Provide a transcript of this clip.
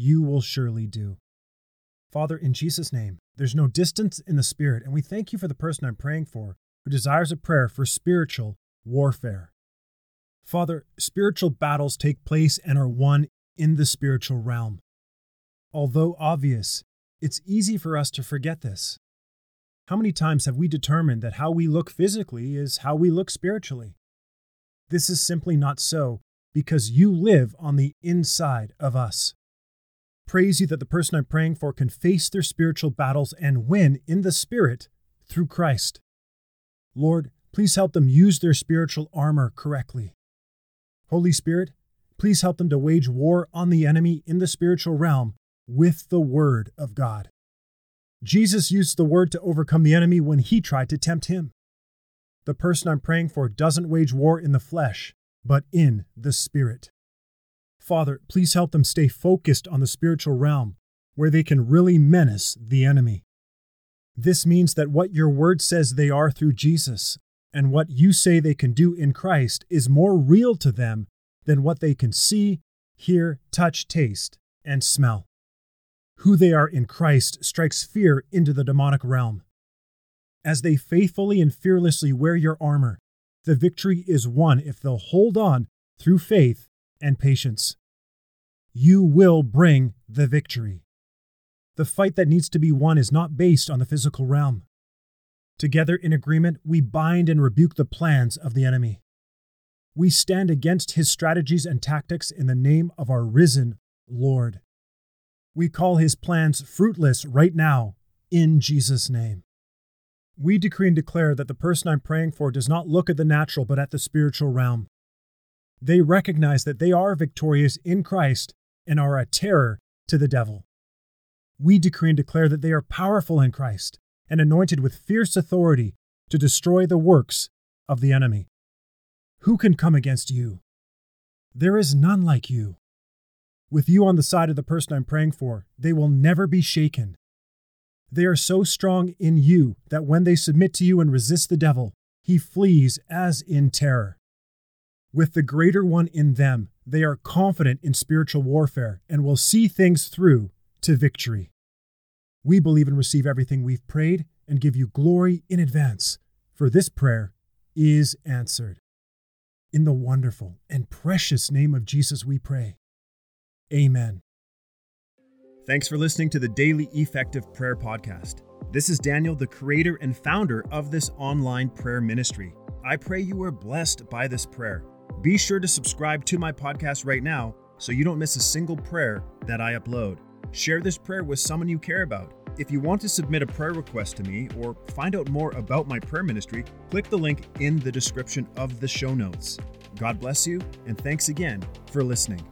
you will surely do. Father, in Jesus' name, there's no distance in the Spirit, and we thank you for the person I'm praying for who desires a prayer for spiritual warfare. Father, spiritual battles take place and are won in the spiritual realm. Although obvious, it's easy for us to forget this. How many times have we determined that how we look physically is how we look spiritually? This is simply not so because you live on the inside of us praise you that the person I'm praying for can face their spiritual battles and win in the Spirit through Christ. Lord, please help them use their spiritual armor correctly. Holy Spirit, please help them to wage war on the enemy in the spiritual realm with the Word of God. Jesus used the Word to overcome the enemy when he tried to tempt him. The person I'm praying for doesn't wage war in the flesh, but in the Spirit. Father, please help them stay focused on the spiritual realm where they can really menace the enemy. This means that what your word says they are through Jesus and what you say they can do in Christ is more real to them than what they can see, hear, touch, taste, and smell. Who they are in Christ strikes fear into the demonic realm. As they faithfully and fearlessly wear your armor, the victory is won if they'll hold on through faith and patience you will bring the victory. The fight that needs to be won is not based on the physical realm. Together in agreement, we bind and rebuke the plans of the enemy. We stand against his strategies and tactics in the name of our risen Lord. We call his plans fruitless right now in Jesus' name. We decree and declare that the person I'm praying for does not look at the natural but at the spiritual realm. They recognize that they are victorious in Christ and are a terror to the devil. We decree and declare that they are powerful in Christ and anointed with fierce authority to destroy the works of the enemy. Who can come against you? There is none like you. With you on the side of the person I'm praying for, they will never be shaken. They are so strong in you that when they submit to you and resist the devil, he flees as in terror. With the greater one in them, they are confident in spiritual warfare and will see things through to victory. We believe and receive everything we've prayed and give you glory in advance, for this prayer is answered. In the wonderful and precious name of Jesus, we pray. Amen. Thanks for listening to the Daily Effective Prayer Podcast. This is Daniel, the creator and founder of this online prayer ministry. I pray you are blessed by this prayer. Be sure to subscribe to my podcast right now so you don't miss a single prayer that I upload. Share this prayer with someone you care about. If you want to submit a prayer request to me or find out more about my prayer ministry, click the link in the description of the show notes. God bless you, and thanks again for listening.